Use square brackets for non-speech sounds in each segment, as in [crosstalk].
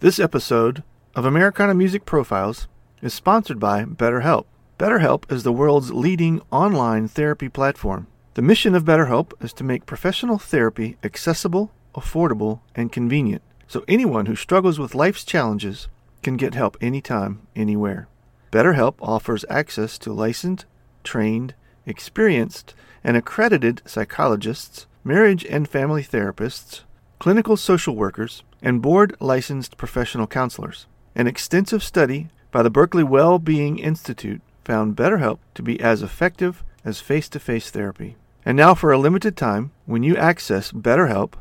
This episode of Americana Music Profiles is sponsored by BetterHelp. BetterHelp is the world's leading online therapy platform. The mission of BetterHelp is to make professional therapy accessible, affordable, and convenient so anyone who struggles with life's challenges can get help anytime, anywhere. BetterHelp offers access to licensed, trained, experienced, and accredited psychologists, marriage and family therapists, clinical social workers, and board licensed professional counselors. An extensive study by the Berkeley Well-Being Institute found BetterHelp to be as effective as face-to-face therapy. And now for a limited time, when you access BetterHelp,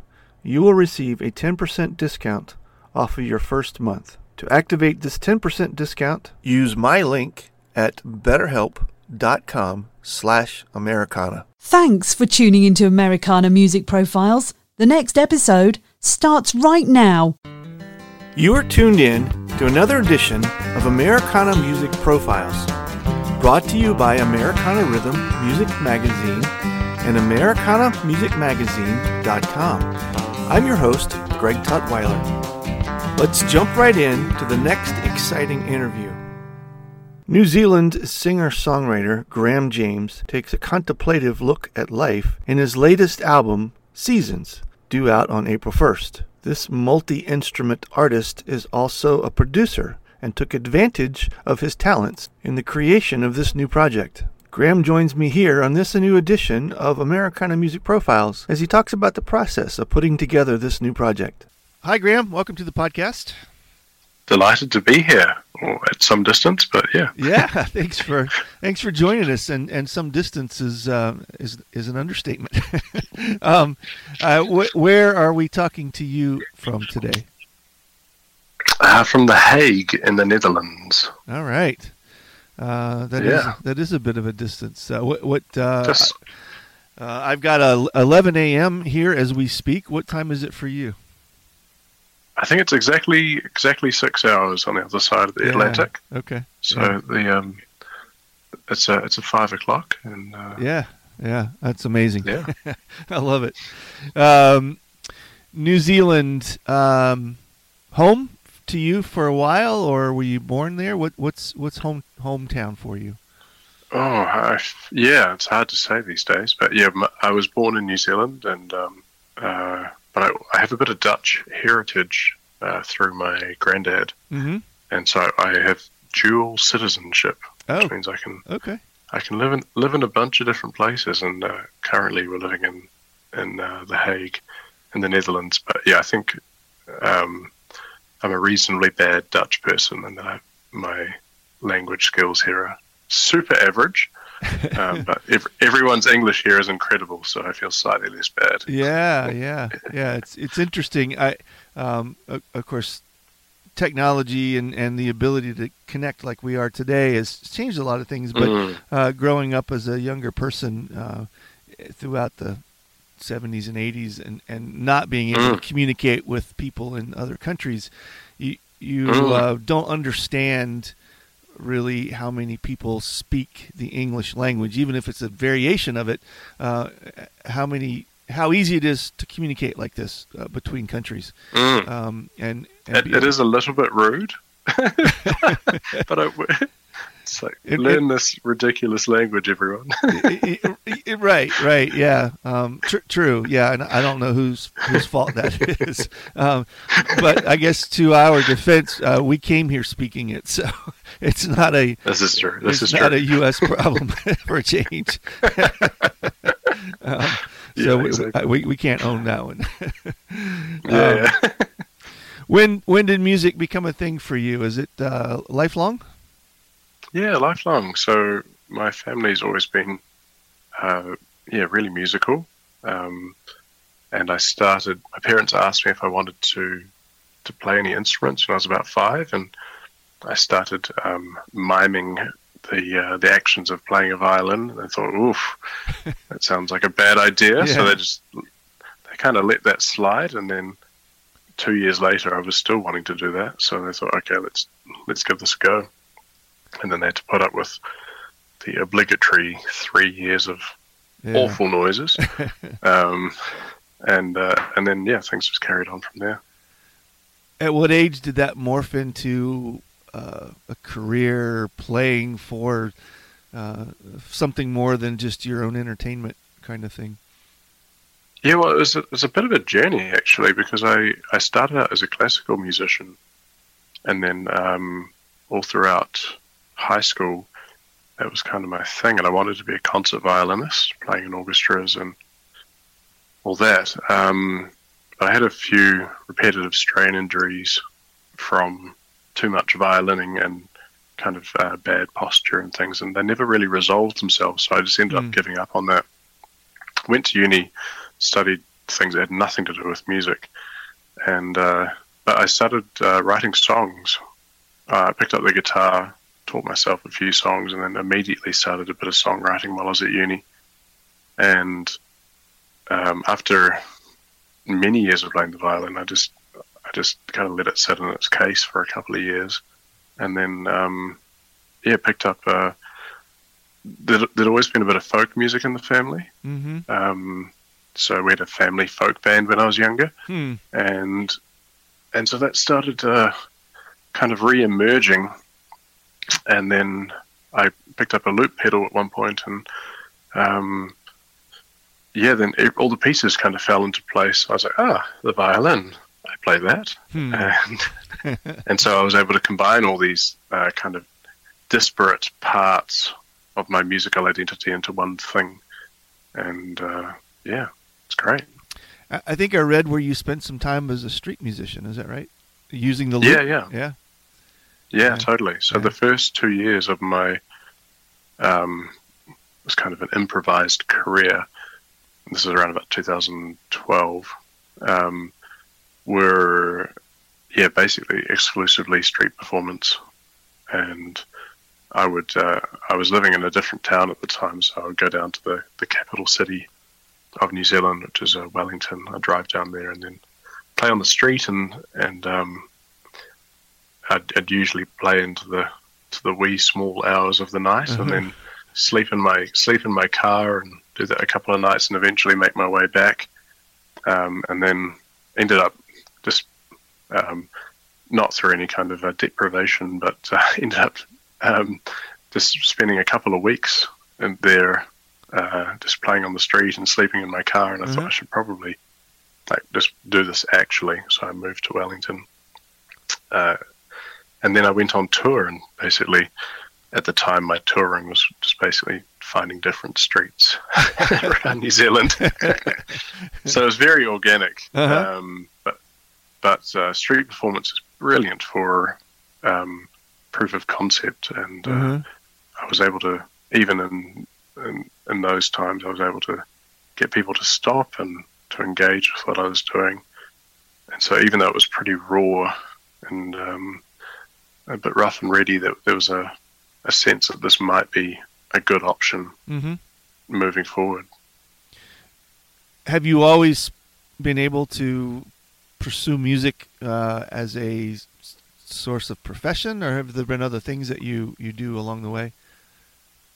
you will receive a 10% discount off of your first month. To activate this 10% discount, use my link at betterhelp.com slash Americana. Thanks for tuning into Americana Music Profiles. The next episode starts right now. You are tuned in to another edition of Americana Music Profiles, brought to you by Americana Rhythm Music Magazine and AmericanaMusicMagazine.com. I'm your host, Greg Tutwiler. Let's jump right in to the next exciting interview. New Zealand singer songwriter Graeme James takes a contemplative look at life in his latest album, Seasons, due out on April 1st. This multi instrument artist is also a producer and took advantage of his talents in the creation of this new project. Graeme joins me here on this new edition of Americana Music Profiles as he talks about the process of putting together this new project. Hi, Graeme. Welcome to the podcast. Delighted to be here, or at some distance, but yeah. [laughs] yeah, thanks for thanks for joining us. And and some distance is uh, is is an understatement. [laughs] um, uh, wh- where are we talking to you from today? Uh, from The Hague in the Netherlands. All right. Uh, that Yeah. is that is a bit of a distance. Uh, what what uh, Just uh, I've got a 11 a.m. here as we speak. What time is it for you? I think it's exactly exactly six hours on the other side of the Yeah. Atlantic. Okay. So Yeah. the um, it's a it's a five o'clock, and uh, Yeah, yeah, that's amazing. yeah. [laughs] I love it. Um, New Zealand, um, home to you for a while, or were you born there? What what's what's home hometown for you? Oh, I, yeah. It's hard to say these days, but yeah, I was born in New Zealand, and um, uh, but I, I have a bit of Dutch heritage uh, through my granddad, Mm-hmm. and so I have dual citizenship, Oh, which means I can okay. I can live in live in a bunch of different places, and uh, currently we're living in in uh, the Hague, in the Netherlands. But yeah, I think um, I'm a reasonably bad Dutch person, and that I, my language skills here are super average. [laughs] um, but ev- everyone's English here is incredible, so I feel slightly less bad. Yeah, [laughs] yeah, yeah. It's it's interesting. I, um, of course, technology and and the ability to connect like we are today has changed a lot of things. But Mm, uh, growing up as a younger person uh, throughout the 70s and 80s and, and not being able to communicate with people in other countries, you, you Mm. uh, don't understand really how many people speak the English language, even if it's a variation of it, uh, how many how easy it is to communicate like this uh, between countries. mm. Um, and, and It, it is a little bit rude, [laughs] [laughs] but I, it's like It- learn this ridiculous language, everyone. I- I- I- right, right, yeah, um, tr- true, yeah, and I don't know whose whose fault that [laughs] is, um, but I guess to our defense, uh, we came here speaking it, so [laughs] it's not a this is true. This is not true. a U.S. problem [laughs] for a change. um, so Yeah, we, exactly. we we can't own that one. yeah. Um, when when did music become a thing for you? Is it uh, lifelong? Yeah, lifelong. So my family's always been, uh, yeah, really musical. Um, and I started. My parents asked me if I wanted to to play any instruments when I was about five, and I started um, miming the uh, the actions of playing a violin. And I thought, oof, [laughs] that sounds like a bad idea. Yeah. So they just they kind of let that slide, and then two years later, I was still wanting to do that. So they thought, okay, let's let's give this a go. And then they had to put up with the obligatory three years of Yeah. awful noises. [laughs] um, and uh, and then yeah, things just carried on from there. At what age did that morph into uh, a career playing for uh, something more than just your own entertainment kind of thing? Yeah, well, it was, a, it was a bit of a journey actually because I, I started out as a classical musician, and then um, all throughout high school, that was kind of my thing, and I wanted to be a concert violinist, playing in orchestras and all that. Um, but I had a few repetitive strain injuries from too much violining and kind of uh, bad posture and things, and they never really resolved themselves. So I just ended mm. up giving up on that. Went to uni, studied things that had nothing to do with music, and uh, but I started uh, writing songs. Uh, I picked up the guitar, taught myself a few songs, and then immediately started a bit of songwriting while I was at uni. And um, after many years of playing the violin, I just I just kind of let it sit in its case for a couple of years, and then um, yeah, picked up. Uh, there'd, there'd, always been a bit of folk music in the family. Mm-hmm. Um, so we had a family folk band when I was younger, hmm. and and so that started uh, kind of re-emerging. And then I picked up a loop pedal at one point, and um, yeah, then it, all the pieces kind of fell into place. I was like, ah, the violin, I play that, hmm. and [laughs] and so I was able to combine all these uh, kind of disparate parts of my musical identity into one thing, and uh, yeah, it's great. I think I read where you spent some time as a street musician. Is that right? Using the loop? Yeah, yeah, yeah, yeah, yeah. totally. So yeah. the first two years of my um, was kind of an improvised career. This is around about 2012. Um, were yeah, basically exclusively street performance, and I would uh, I was living in a different town at the time, so I would go down to the the capital city of New Zealand, which is uh, Wellington. I drive down there and then play on the street, and and um, I'd, I'd, usually play into the to the wee small hours of the night, mm-hmm. and then sleep in my sleep in my car and do that a couple of nights, and eventually make my way back, um, and then ended up just um, not through any kind of deprivation, but uh, [laughs] ended up um, just spending a couple of weeks in there uh, just playing on the street and sleeping in my car, and I mm-hmm. thought I should probably like just do this actually. So I moved to Wellington, uh, and then I went on tour, and basically at the time my touring was just basically finding different streets [laughs] around New Zealand. [laughs] so it was very organic, uh-huh. um, but but uh, street performance is brilliant for um, proof of concept, and uh, mm-hmm. I was able to even in in, in those times, I was able to get people to stop and to engage with what I was doing. And so, even though it was pretty raw and um, bit rough and ready, that there was a, a sense that this might be a good option mm-hmm. moving forward. Have you always been able to pursue music uh, as a source of profession, or have there been other things that you, you do along the way?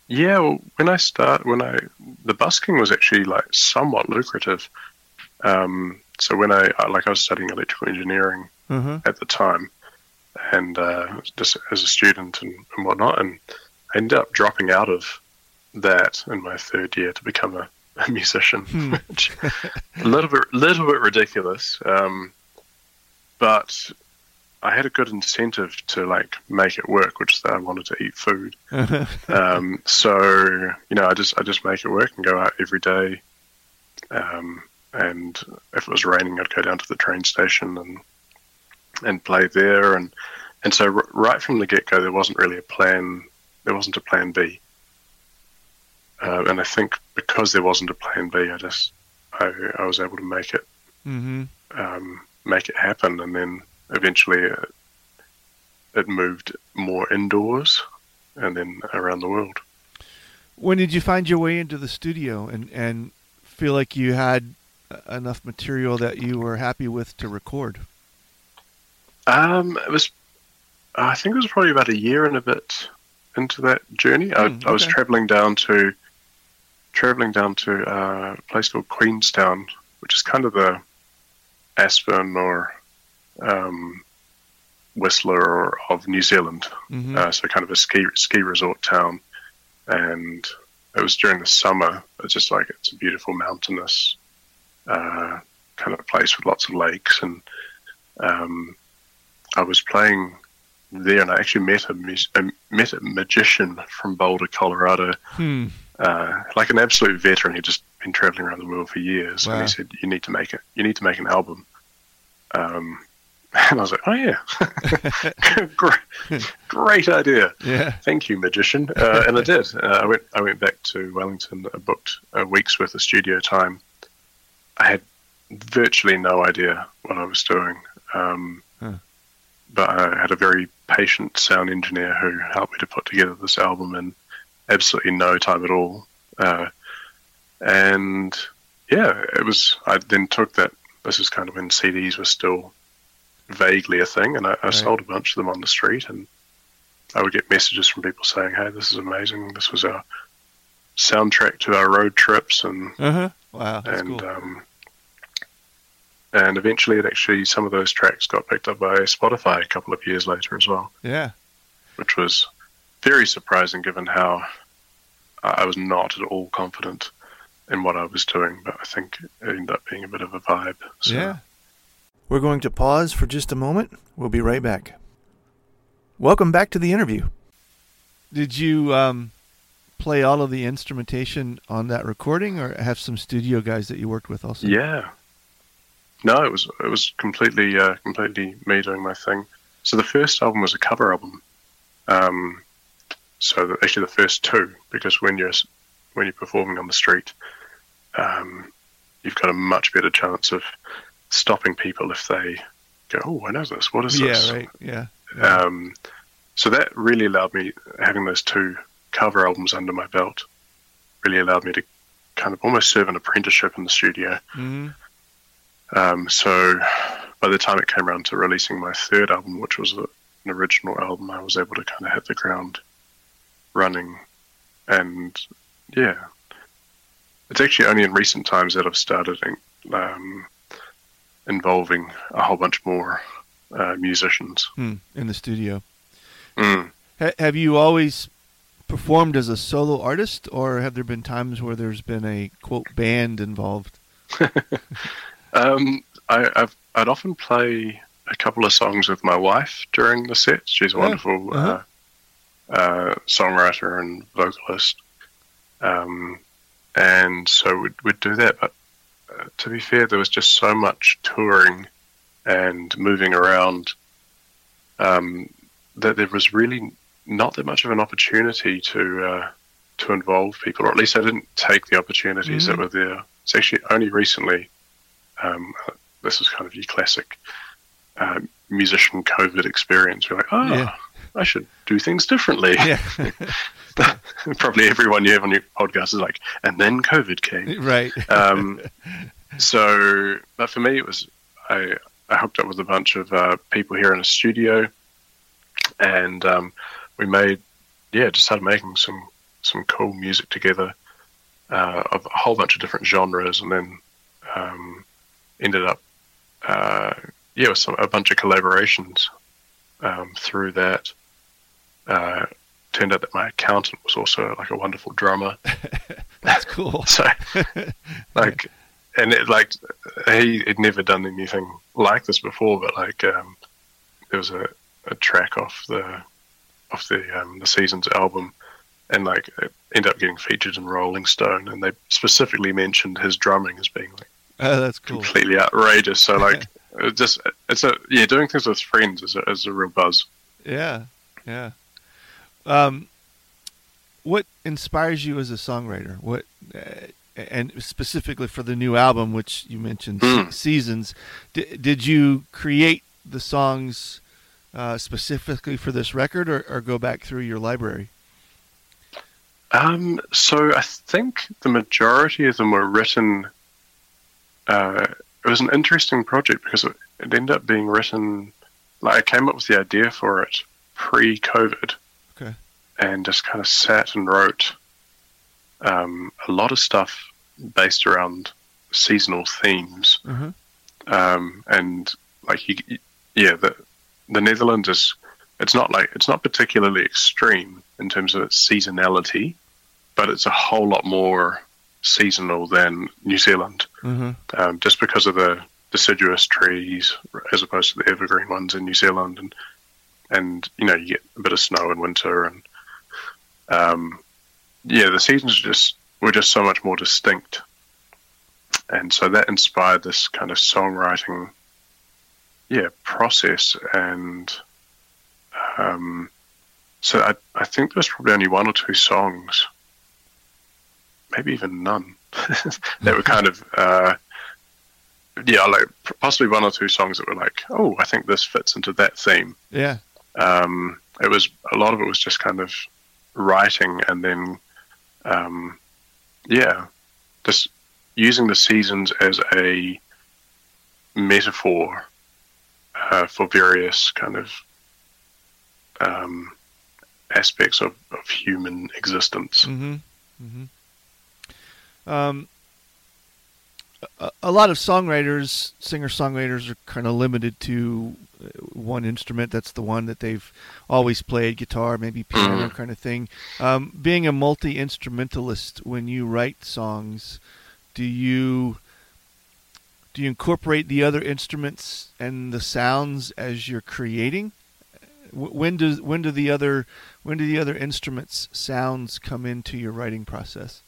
Yeah, well, when I start, when I the busking was actually like somewhat lucrative. Um, so when I like I was studying electrical engineering mm-hmm. at the time, and uh, just as a student and, and whatnot, and I ended up dropping out of that in my third year to become a, a musician, hmm. [laughs] which [laughs] a little bit little bit ridiculous. Um, but I had a good incentive to like make it work, which is that I wanted to eat food. [laughs] um, so you know, I just I just make it work and go out every day. Um, and if it was raining, I'd go down to the train station and and play there. And and so r- right from the get go, there wasn't really a plan. There wasn't a plan B. Uh, and I think because there wasn't a plan B, I just I, I was able to make it mm-hmm. um, make it happen, and then eventually it, uh, it moved more indoors and then around the world. When did you find your way into the studio and, and feel like you had enough material that you were happy with to record? Um, it was, I think it was probably about a year and a bit into that journey. I, okay. I, was traveling down to, traveling down to uh, a place called Queenstown, which is kind of the Aspen or um, Whistler of New Zealand, Mm-hmm. uh, so kind of a ski ski resort town, and it was during the summer. It's just like it's a beautiful mountainous uh, kind of place with lots of lakes, and um, I was playing there, and I actually met a, a met a magician from Boulder, Colorado, Hmm. uh, like an absolute veteran who'd just been traveling around the world for years. And he said, "You need to make it. You need to make an album." Um, [laughs] and I was like, "Oh yeah, [laughs] great, great idea. Yeah. Thank you, magician." Uh, and I did. Uh, I went. I went back to Wellington. I booked a week's worth of studio time. I had virtually no idea what I was doing. Um. But I had a very patient sound engineer who helped me to put together this album in absolutely no time at all. Uh, and yeah, it was. I then took that. This is kind of when CDs were still vaguely a thing, and I, I Right. sold a bunch of them on the street, and I would get messages from people saying, "Hey, this is amazing. This was our soundtrack to our road trips," and Uh huh. Wow. That's and cool. um, and eventually, it actually some of those tracks got picked up by Spotify a couple of years later as well yeah. which was very surprising given how I was not at all confident in what I was doing, but I think it ended up being a bit of a vibe. So, Yeah. We're going to pause for just a moment. We'll be right back. Welcome back to the interview. Did you um, play all of the instrumentation on that recording, or have some studio guys that you worked with also? Yeah. No, it was it was completely uh, completely me doing my thing. So the first album was a cover album. Um, so the, actually the first two, because when you're when you're performing on the street, um, you've got a much better chance of stopping people if they go, "Oh, I know this. What is this?" Yeah. Right. Yeah. yeah. Um, so that really allowed me having those two cover albums under my belt. Really allowed me to kind of almost serve an apprenticeship in the studio. hmm Um, so by the time it came around to releasing my third album, which was a, an original album, I was able to kind of hit the ground running. And yeah, it's actually only in recent times that I've started um, involving a whole bunch more uh, musicians. Hmm. In the studio. Mm. Ha- have you always performed as a solo artist, or have there been times where there's been a quote band involved? [laughs] Um, I, I've, I'd often play a couple of songs with my wife during the set. She's a Yeah, wonderful uh-huh. uh, uh, songwriter and vocalist. Um, and so we'd, we'd do that. But uh, to be fair, there was just so much touring and moving around um, that there was really not that much of an opportunity to uh, to involve people, or at least I didn't take the opportunities that Mhm. were there. It's actually only recently. Um, this is kind of your classic uh, musician COVID experience. You're like, oh, Yeah. I should do things differently. Yeah. [laughs] [laughs] Probably everyone you have on your podcast is like, and then COVID came. right. Um, [laughs] so, but for me, it was I, I hooked up with a bunch of uh, people here in a studio, and um, we made, yeah, just started making some some cool music together uh, of a whole bunch of different genres, and then um, ended up, uh, yeah, with some, a bunch of collaborations um, through that. Uh, turned out that my accountant was also like a wonderful drummer. [laughs] That's cool. [laughs] So, [laughs] like, and it, like, he had never done anything like this before, but like, um, there was a, a track off the off the um, the season's album, and like, it ended up getting featured in Rolling Stone, and they specifically mentioned his drumming as being like Oh, that's cool. completely outrageous. So like, [laughs] it just it's a yeah, doing things with friends is a, is a real buzz. Yeah, yeah. Um, what inspires you as a songwriter? What, uh, and specifically for the new album, which you mentioned, Mm. Seasons, D- did you create the songs uh, specifically for this record, or, or go back through your library? Um, so I think the majority of them were written. Uh, it was an interesting project because it, it ended up being written. Like I came up with the idea for it pre-COVID, Okay. and just kind of sat and wrote um, a lot of stuff based around seasonal themes Uh-huh. um, and like you, yeah, the the Netherlands is it's not like it's not particularly extreme in terms of its seasonality, but it's a whole lot more seasonal than New Zealand, Mm-hmm. um, just because of the deciduous trees as opposed to the evergreen ones in New Zealand, and and you know you get a bit of snow in winter, and um, yeah, the seasons just were just so much more distinct, and so that inspired this kind of songwriting, yeah, process, and um, so I I think there's probably only one or two songs, maybe even none, [laughs] that were kind of. Uh, yeah, like possibly one or two songs that were like, oh, I think this fits into that theme. Yeah. Um, it was a lot of it was just kind of writing and then, um, yeah, just using the seasons as a metaphor uh, for various kind of um, aspects of, of human existence. Mm-hmm. Mm-hmm. Um, a, a lot of songwriters, singer-songwriters, are kind of limited to uh, one instrument. That's the one that they've always played: guitar, maybe piano, Mhm. kind of thing. Um, being a multi-instrumentalist, when you write songs, do you do you incorporate the other instruments and the sounds as you're creating? When does when do the other when do the other instruments sounds come into your writing process?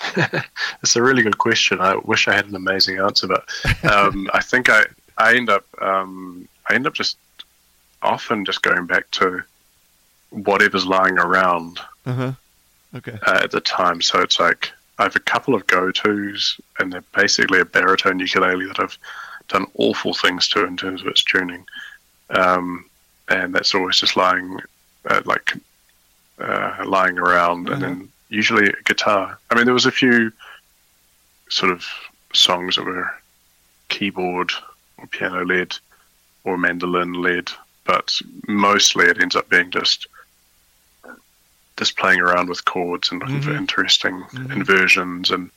[laughs] It's a really good question. I wish I had an amazing answer, but um, [laughs] I think I I end up um, I end up just often just going back to whatever's lying around Uh huh. Okay. uh, at the time. So it's like I have a couple of go tos, and they're basically a baritone ukulele that I've done awful things to in terms of its tuning, um, and that's always just lying uh, like uh, lying around, and then usually a guitar. I mean, there was a few sort of songs that were keyboard or piano led or mandolin led, but mostly it ends up being just just playing around with chords and looking for Mhm. interesting Mhm. inversions and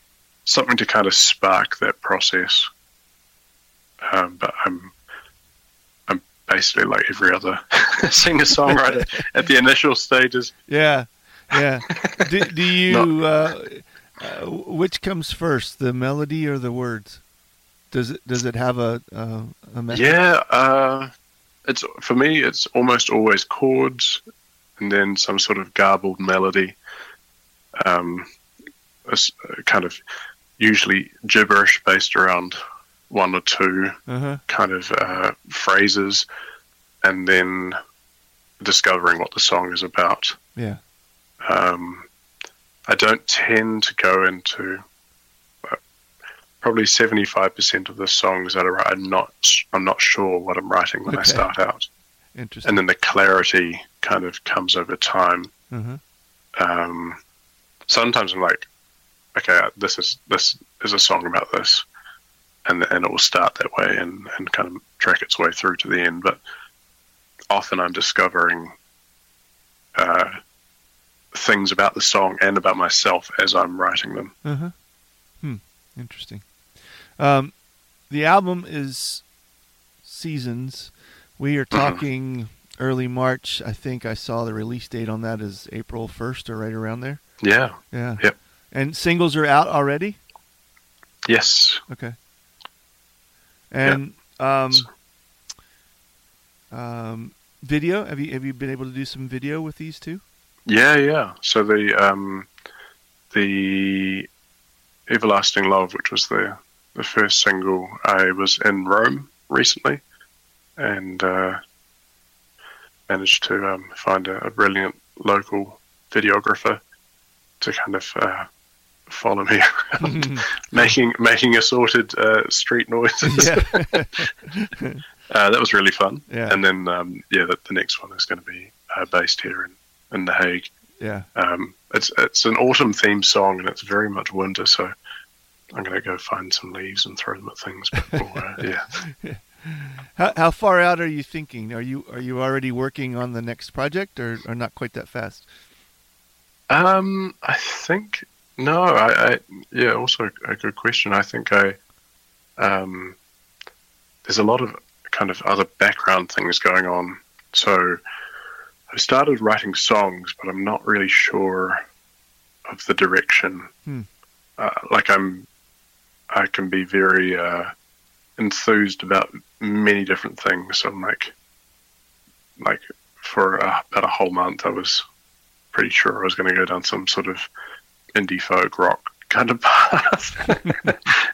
something to kind of spark that process. Um, but I'm I'm basically like every other [laughs] singer songwriter [laughs] at the initial stages. Yeah. Yeah. [laughs] do, do you uh, uh, which comes first, the melody or the words? Does it does it have a uh, a message? Yeah, uh, it's for me. It's almost always chords, and then some sort of garbled melody. Um, it's uh, kind of usually gibberish based around one or two Uh huh. kind of uh, phrases, and then discovering what the song is about. Yeah. Um, I don't tend to go into uh, probably seventy-five percent of the songs that I write. I'm not. I'm not sure what I'm writing when I start out, Interesting. and then the clarity kind of comes over time. huh. Um, sometimes I'm like, okay, this is this is a song about this, and and it will start that way and and kind of track its way through to the end. But often I'm discovering uh, things about the song and about myself as I'm writing them. Uh huh. Hmm. Interesting. Um, the album is Seasons. We are talking early March. I think I saw the release date on that is April first or right around there. Yeah. Yeah. Yep. And singles are out already. Yes. Okay. And um, um, video. Have you have you been able to do some video with these two? Yeah. Yeah. So the um, the Everlasting Love, which was the the first single, I was in Rome recently, and uh, managed to um, find a, a brilliant local videographer to kind of uh, follow me [laughs] around, making making assorted uh, street noises. yeah. [laughs] [laughs] Uh, that was really fun. Yeah. And then um, yeah, the, the next one is going to be uh, based here in in The Hague. yeah. Um, it's it's an autumn themed song and it's very much winter, so I'm going to go find some leaves and throw them at things. Before, uh, [laughs] yeah. [laughs] How how far out are you thinking? Are you are you already working on the next project, or, or not quite that fast? Um, I think no. I, I yeah. Also a good question. I think I um, there's a lot of kind of other background things going on. So I started writing songs, but I'm not really sure of the direction. Hmm. Uh, like I'm, I can be very uh, enthused about many different things. I'm like, like for uh, about a whole month, I was pretty sure I was going to go down some sort of indie folk rock kind of [laughs] path,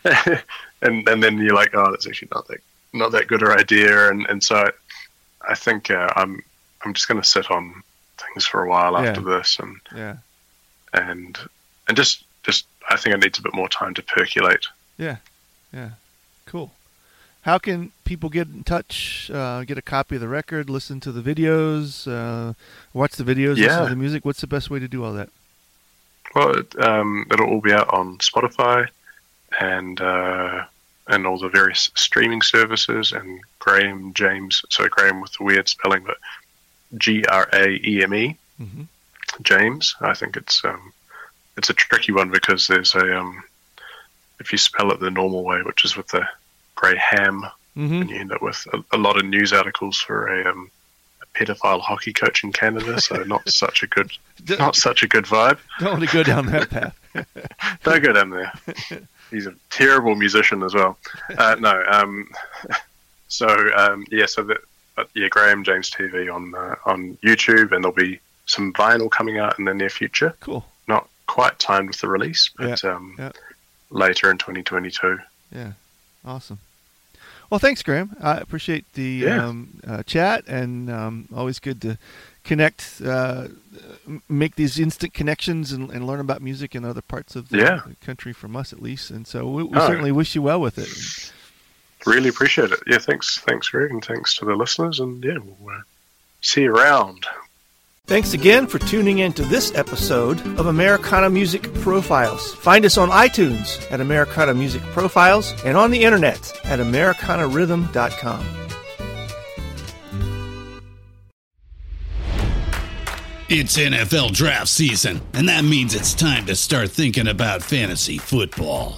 [laughs] and and then you're like, oh, that's actually not that not that good an idea, and and so I think uh, I'm I'm just going to sit on things for a while Yeah. after this, and Yeah. and and just just I think I need a bit more time to percolate. Yeah. Yeah. Cool. How can people get in touch, uh, get a copy of the record, listen to the videos, uh, watch the videos, listen Yeah. to the music? What's the best way to do all that? Well, it, um, it'll all be out on Spotify and uh, and all the various streaming services. And Graeme James, so Graeme with the weird spelling, but G R A E M E Mhm. James. I think it's um, it's a tricky one because there's a um, if you spell it the normal way, which is with the grey ham, Mm-hmm. and you end up with a, a lot of news articles for a, um, a pedophile hockey coach in Canada. So [laughs] not such a good not such a good vibe. Don't want to go down that path. [laughs] Don't go down there. He's a terrible musician as well. Uh, no, um, [laughs] so um, yeah, so that, but yeah, Graeme James TV on uh, on YouTube, and there'll be some vinyl coming out in the near future. Cool. Not quite timed with the release, but um, yeah. later in 2022. Yeah. Awesome. Well, thanks, Graeme. I appreciate the Yeah. um, uh, chat, and um, always good to connect, uh, make these instant connections, and, and learn about music in other parts of the Yeah. country from us, at least. And so we, we Oh. certainly wish you well with it. Really appreciate it. Yeah, thanks, thanks, Greg, and thanks to the listeners. And yeah, we'll uh, see you around. Thanks again for tuning in to this episode of Americana Music Profiles. Find us on iTunes at Americana Music Profiles and on the internet at AmericanaRhythm.com. It's NFL draft season, and that means it's time to start thinking about fantasy football.